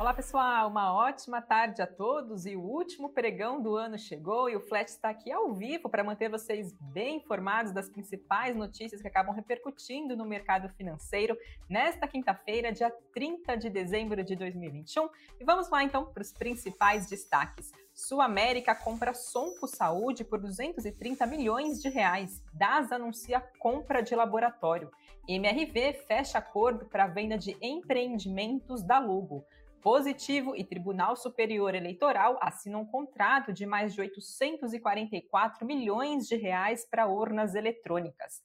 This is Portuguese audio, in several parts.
Olá, pessoal. Uma ótima tarde a todos. E o último pregão do ano chegou e o Flat está aqui ao vivo para manter vocês bem informados das principais notícias que acabam repercutindo no mercado financeiro nesta quinta-feira, dia 30 de dezembro de 2021. E vamos lá então para os principais destaques. Sul América compra Sompo Saúde por 230 milhões de reais. DAS anuncia compra de laboratório. MRV fecha acordo para venda de empreendimentos da Lugo. Positivo e Tribunal Superior Eleitoral assinam um contrato de mais de 844 milhões de reais para urnas eletrônicas.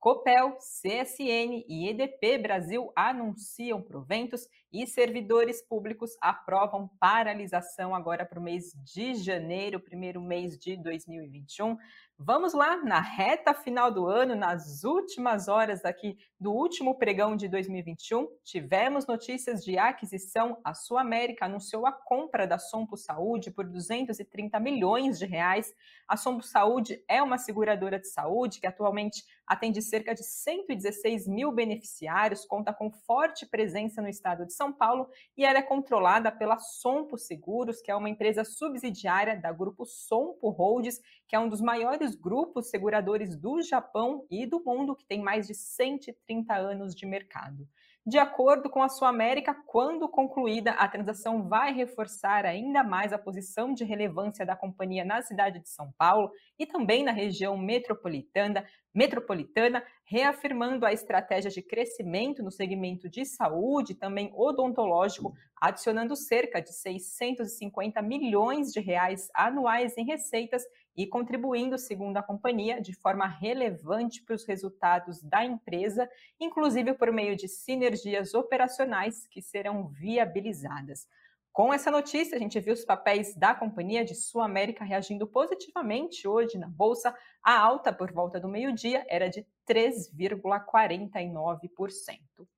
Copel, CSN e EDP Brasil anunciam proventos e servidores públicos aprovam paralisação agora para o mês de janeiro, primeiro mês de 2021. Vamos lá, na reta final do ano, nas últimas horas aqui do último pregão de 2021, tivemos notícias de aquisição. A Sul América anunciou a compra da Sompo Saúde por 230 milhões de reais. A Sompo Saúde é uma seguradora de saúde que atualmente atende cerca de 116 mil beneficiários, conta com forte presença no estado de São Paulo e ela é controlada pela Sompo Seguros, que é uma empresa subsidiária da grupo Sompo Holds, que é um dos maiores grupos seguradores do Japão e do mundo, que tem mais de 130 anos de mercado. De acordo com a Sua América, quando concluída, a transação vai reforçar ainda mais a posição de relevância da companhia na cidade de São Paulo e também na região metropolitana, metropolitana, reafirmando a estratégia de crescimento no segmento de saúde, também odontológico, adicionando cerca de 650 milhões de reais anuais em receitas e contribuindo, segundo a companhia, de forma relevante para os resultados da empresa, inclusive por meio de sinergias operacionais que serão viabilizadas. Com essa notícia, a gente viu os papéis da companhia de Sul América reagindo positivamente hoje na bolsa. A alta por volta do meio-dia era de 3,49%.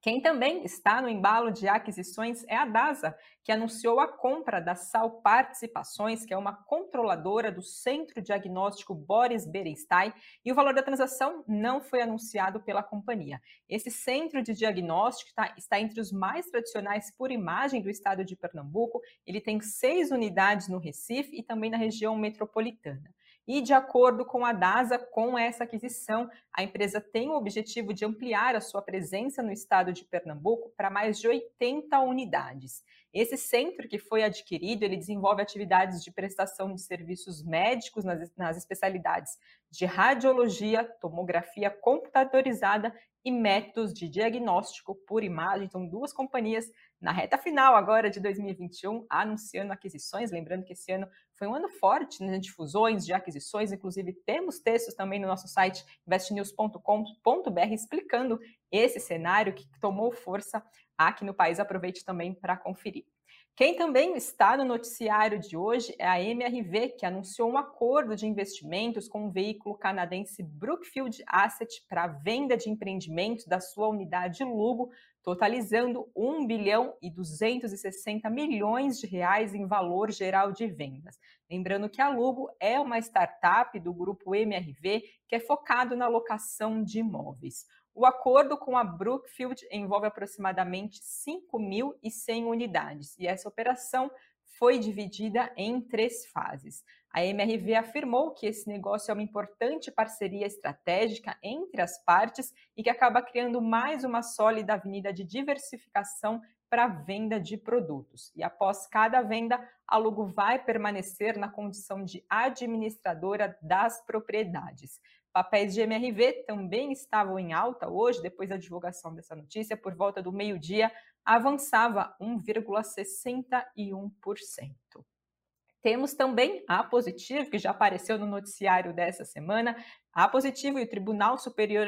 Quem também está no embalo de aquisições é a DASA, que anunciou a compra da Sal Participações, que é uma controladora do Centro Diagnóstico Boris Berenstein, e o valor da transação não foi anunciado pela companhia. Esse centro de diagnóstico tá, está entre os mais tradicionais por imagem do estado de Pernambuco. Ele tem seis unidades no Recife e também na região metropolitana. E, de acordo com a DASA, com essa aquisição, a empresa tem o objetivo de ampliar a sua presença no estado de Pernambuco para mais de 80 unidades. Esse centro que foi adquirido, ele desenvolve atividades de prestação de serviços médicos nas, nas especialidades de radiologia, tomografia computadorizada e métodos de diagnóstico por imagem. São duas companhias na reta final agora de 2021, anunciando aquisições. Lembrando que esse ano foi um ano forte né, difusões de aquisições, inclusive temos textos também no nosso site investnews.com.br explicando esse cenário que tomou força aqui no país. Aproveite também para conferir. Quem também está no noticiário de hoje é a MRV, que anunciou um acordo de investimentos com o veículo canadense Brookfield Asset para venda de empreendimentos da sua unidade Lugo, totalizando 1 bilhão e 260 milhões de reais em valor geral de vendas. Lembrando que a Lugo é uma startup do grupo MRV que é focado na locação de imóveis. O acordo com a Brookfield envolve aproximadamente 5.100 unidades e essa operação foi dividida em três fases. A MRV afirmou que esse negócio é uma importante parceria estratégica entre as partes e que acaba criando mais uma sólida avenida de diversificação para venda de produtos. E após cada venda, a Lugo vai permanecer na condição de administradora das propriedades. Papéis de MRV também estavam em alta hoje, depois da divulgação dessa notícia, por volta do meio-dia, avançava 1,61%. Temos também a Positivo, que já apareceu no noticiário dessa semana. A Positivo e o Tribunal Superior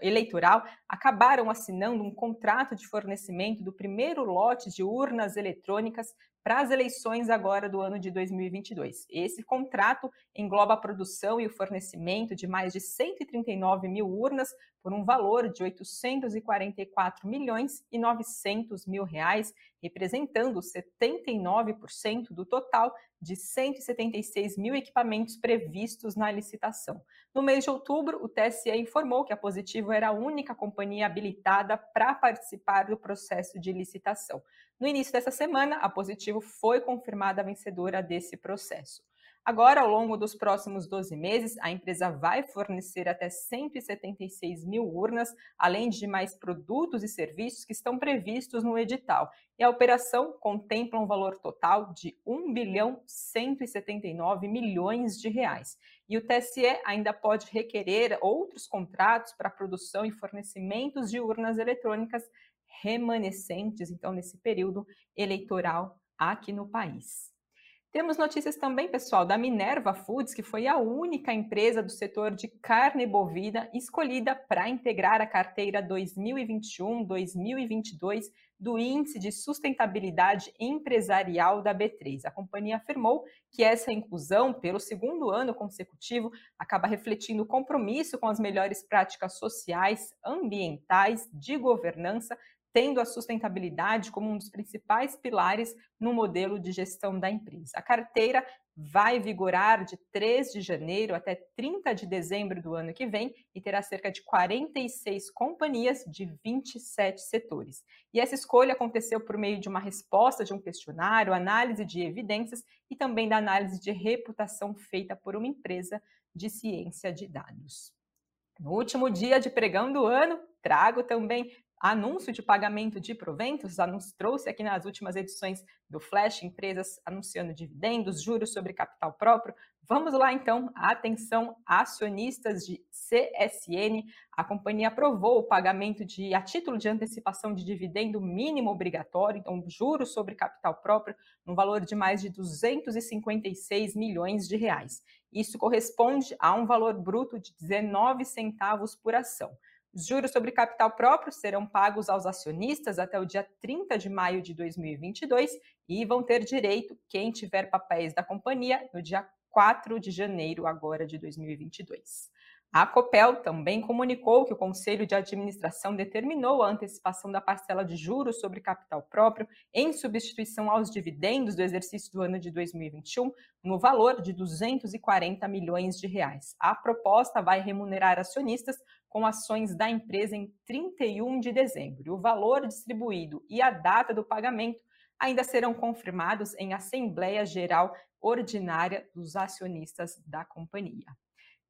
Eleitoral acabaram assinando um contrato de fornecimento do primeiro lote de urnas eletrônicas para as eleições agora do ano de 2022. Esse contrato engloba a produção e o fornecimento de mais de 139 mil urnas por um valor de 844 milhões e 900 mil reais, representando 79% do total de 176 mil equipamentos previstos na licitação. No mês de outubro, o TSE informou que a Positivo era a única companhia habilitada para participar do processo de licitação. No início dessa semana, a Positivo foi confirmada vencedora desse processo. Agora, ao longo dos próximos 12 meses, a empresa vai fornecer até 176 mil urnas, além de mais produtos e serviços que estão previstos no edital. E a operação contempla um valor total de 1 bilhão 179 milhões de reais. E o TSE ainda pode requerer outros contratos para produção e fornecimentos de urnas eletrônicas remanescentes, então, nesse período eleitoral aqui no país. Temos notícias também, pessoal, da Minerva Foods, que foi a única empresa do setor de carne bovina escolhida para integrar a carteira 2021-2022 do Índice de Sustentabilidade Empresarial da B3. A companhia afirmou que essa inclusão, pelo segundo ano consecutivo, acaba refletindo o compromisso com as melhores práticas sociais, ambientais, de governança tendo a sustentabilidade como um dos principais pilares no modelo de gestão da empresa. A carteira vai vigorar de 3 de janeiro até 30 de dezembro do ano que vem e terá cerca de 46 companhias de 27 setores. E essa escolha aconteceu por meio de uma resposta de um questionário, análise de evidências e também da análise de reputação feita por uma empresa de ciência de dados. No último dia de pregão do ano, trago também anúncio de pagamento de proventos, anúncio, trouxe aqui nas últimas edições do Flash, empresas anunciando dividendos, juros sobre capital próprio. Vamos lá então, atenção acionistas de CSN, a companhia aprovou o pagamento de a título de antecipação de dividendo mínimo obrigatório, então juros sobre capital próprio, no valor de mais de 256 milhões de reais. Isso corresponde a um valor bruto de 19 centavos por ação. Os juros sobre capital próprio serão pagos aos acionistas até o dia 30 de maio de 2022 e vão ter direito quem tiver papéis da companhia no dia 4 de janeiro agora de 2022. A Copel também comunicou que o Conselho de Administração determinou a antecipação da parcela de juros sobre capital próprio em substituição aos dividendos do exercício do ano de 2021 no valor de 240 milhões de reais. A proposta vai remunerar acionistas com ações da empresa em 31 de dezembro. O valor distribuído e a data do pagamento ainda serão confirmados em Assembleia Geral Ordinária dos Acionistas da companhia.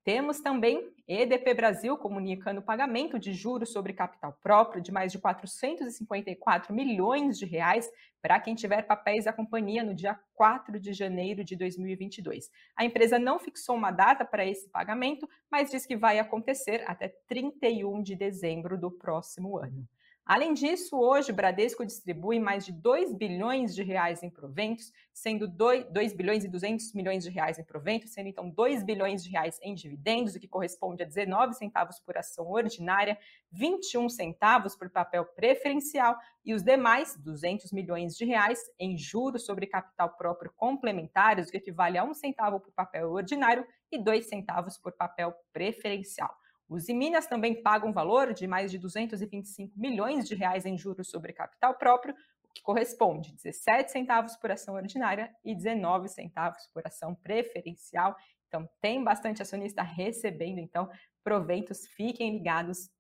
Temos também EDP Brasil comunicando pagamento de juros sobre capital próprio de mais de 454 milhões de reais para quem tiver papéis da companhia no dia 4 de janeiro de 2022. A empresa não fixou uma data para esse pagamento, mas diz que vai acontecer até 31 de dezembro do próximo ano. Além disso, hoje o Bradesco distribui mais de 2 bilhões de reais em proventos, sendo 2, 2 bilhões e 200 milhões de reais em proventos, sendo então 2 bilhões de reais em dividendos, o que corresponde a 19 centavos por ação ordinária, 21 centavos por papel preferencial e os demais 200 milhões de reais em juros sobre capital próprio complementares, o que equivale a 1 centavo por papel ordinário e 2 centavos por papel preferencial. Os Minas também pagam valor de mais de 225 milhões de reais em juros sobre capital próprio, o que corresponde a 17 centavos por ação ordinária e 19 centavos por ação preferencial. Então, tem bastante acionista recebendo, então, proventos, fiquem ligados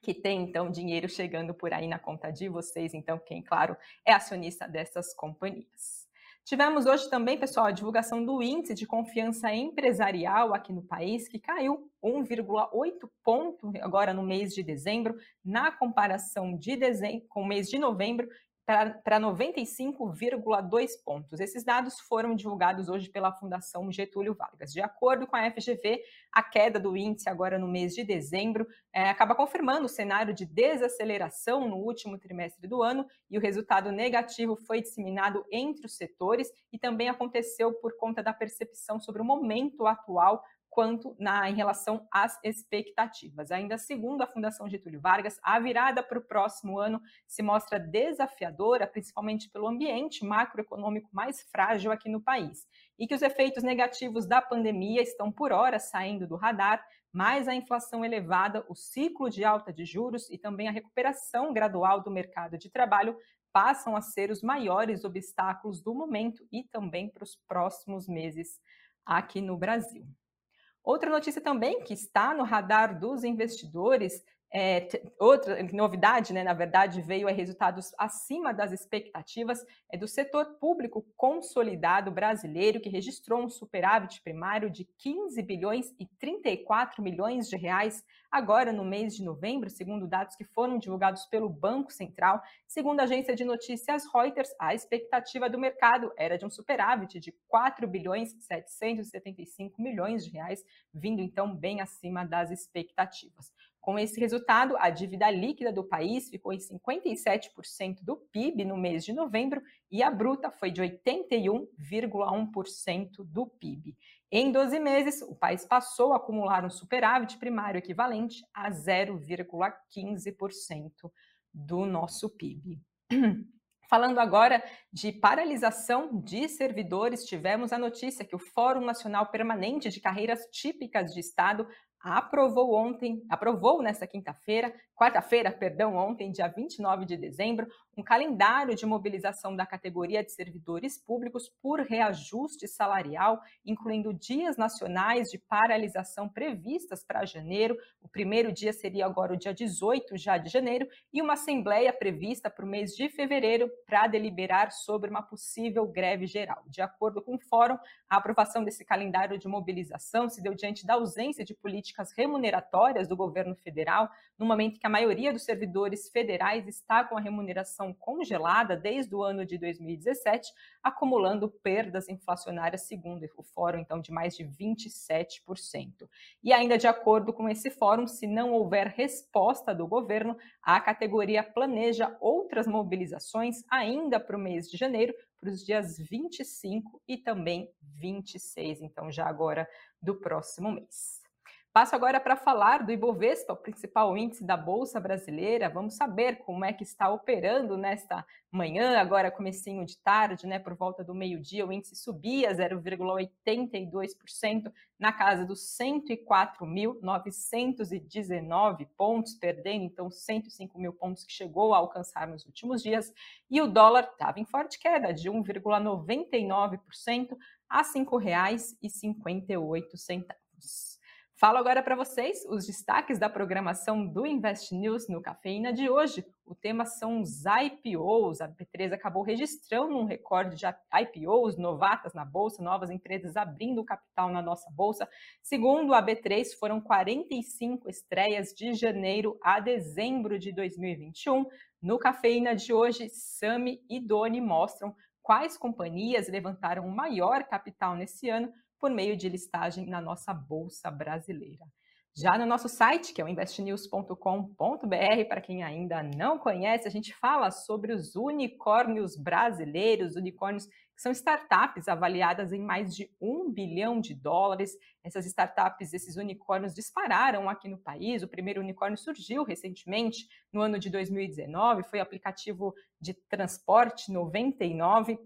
que tem, então, dinheiro chegando por aí na conta de vocês, então, quem, claro, é acionista dessas companhias. Tivemos hoje também, pessoal, a divulgação do índice de confiança empresarial aqui no país, que caiu 1,8 ponto agora no mês de dezembro, na comparação de dezembro com o mês de novembro, para 95,2 pontos. Esses dados foram divulgados hoje pela Fundação Getúlio Vargas. De acordo com a FGV, a queda do índice agora no mês de dezembro é, acaba confirmando o cenário de desaceleração no último trimestre do ano e o resultado negativo foi disseminado entre os setores e também aconteceu por conta da percepção sobre o momento atual quanto na, em relação às expectativas. Ainda segundo a Fundação Getúlio Vargas, a virada para o próximo ano se mostra desafiadora, principalmente pelo ambiente macroeconômico mais frágil aqui no país, e que os efeitos negativos da pandemia estão por hora saindo do radar, mais a inflação elevada, o ciclo de alta de juros e também a recuperação gradual do mercado de trabalho passam a ser os maiores obstáculos do momento e também para os próximos meses aqui no Brasil. Outra notícia também que está no radar dos investidores é, outra novidade, né, na verdade, veio a resultados acima das expectativas, é do setor público consolidado brasileiro, que registrou um superávit primário de 15 bilhões e 34 milhões de reais agora no mês de novembro, segundo dados que foram divulgados pelo Banco Central. Segundo a agência de notícias Reuters, a expectativa do mercado era de um superávit de 4 bilhões e 775 milhões de reais, vindo então bem acima das expectativas. Com esse resultado, a dívida líquida do país ficou em 57% do PIB no mês de novembro e a bruta foi de 81,1% do PIB. Em 12 meses, o país passou a acumular um superávit primário equivalente a 0,15% do nosso PIB. Falando agora de paralisação de servidores, tivemos a notícia que o Fórum Nacional Permanente de Carreiras Típicas de Estado aprovou ontem, aprovou nesta quinta-feira, quarta-feira, perdão, ontem, dia 29 de dezembro, um calendário de mobilização da categoria de servidores públicos por reajuste salarial, incluindo dias nacionais de paralisação previstas para janeiro. O primeiro dia seria agora o dia 18 já de janeiro e uma assembleia prevista para o mês de fevereiro para deliberar sobre uma possível greve geral. De acordo com o fórum, a aprovação desse calendário de mobilização se deu diante da ausência de políticas remuneratórias do governo federal, no momento que a maioria dos servidores federais está com a remuneração congelada desde o ano de 2017, acumulando perdas inflacionárias, segundo o fórum, então, de mais de 27%. E ainda de acordo com esse fórum, se não houver resposta do governo, a categoria planeja outras mobilizações ainda para o mês de janeiro, para os dias 25 e também 26, então já agora do próximo mês. Passo agora para falar do Ibovespa, o principal índice da Bolsa Brasileira. Vamos saber como é que está operando nesta manhã, agora comecinho de tarde, né, por volta do meio-dia, o índice subia 0,82% na casa dos 104.919 pontos, perdendo então 105 mil pontos que chegou a alcançar nos últimos dias, e o dólar estava em forte queda de 1,99% a R$ 5,58. Falo agora para vocês os destaques da programação do Invest News no Cafeína de hoje. O tema são os IPOs. A B3 acabou registrando um recorde de IPOs novatas na bolsa, novas empresas abrindo capital na nossa bolsa. Segundo a B3, foram 45 estreias de janeiro a dezembro de 2021. No Cafeína de hoje, Sami e Doni mostram quais companhias levantaram maior capital nesse ano por meio de listagem na nossa bolsa brasileira. Já no nosso site, que é o investnews.com.br, para quem ainda não conhece, a gente fala sobre os unicórnios brasileiros, unicórnios que são startups avaliadas em mais de um bilhão de dólares. Essas startups, esses unicórnios dispararam aqui no país. O primeiro unicórnio surgiu recentemente, no ano de 2019, foi o aplicativo de transporte 99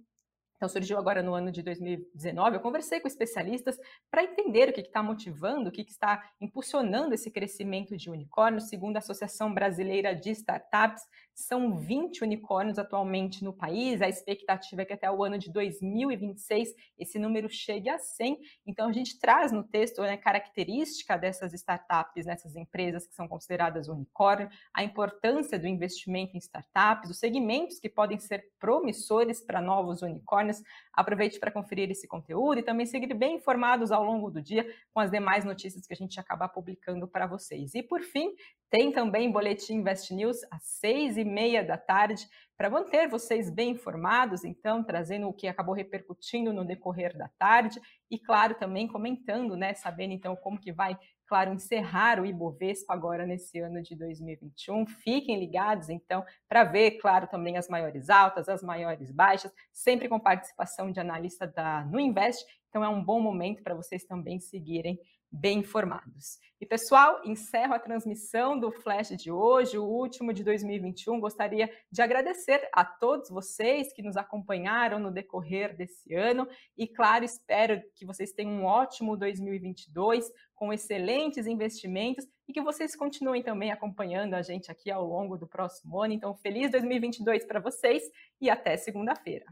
então, surgiu agora no ano de 2019. Eu conversei com especialistas para entender o que está motivando, o que, que está impulsionando esse crescimento de unicórnios. Segundo a Associação Brasileira de Startups, são 20 unicórnios atualmente no país. A expectativa é que até o ano de 2026 esse número chegue a 100. Então, a gente traz no texto né, característica dessas startups, nessas empresas que são consideradas unicórnio, a importância do investimento em startups, os segmentos que podem ser promissores para novos unicórnios Aproveite para conferir esse conteúdo e também seguir bem informados ao longo do dia com as demais notícias que a gente acaba publicando para vocês. E por fim, tem também Boletim Invest News às seis e meia da tarde para manter vocês bem informados, então, trazendo o que acabou repercutindo no decorrer da tarde e, claro, também comentando, né, sabendo então como que vai claro, encerrar o Ibovespa agora nesse ano de 2021. Fiquem ligados, então, para ver, claro, também as maiores altas, as maiores baixas, sempre com participação de analista da No Invest. Então, é um bom momento para vocês também seguirem bem informados. E pessoal, encerro a transmissão do Flash de hoje, o último de 2021. Gostaria de agradecer a todos vocês que nos acompanharam no decorrer desse ano e, claro, espero que vocês tenham um ótimo 2022 com excelentes investimentos e que vocês continuem também acompanhando a gente aqui ao longo do próximo ano. Então, feliz 2022 para vocês e até segunda-feira.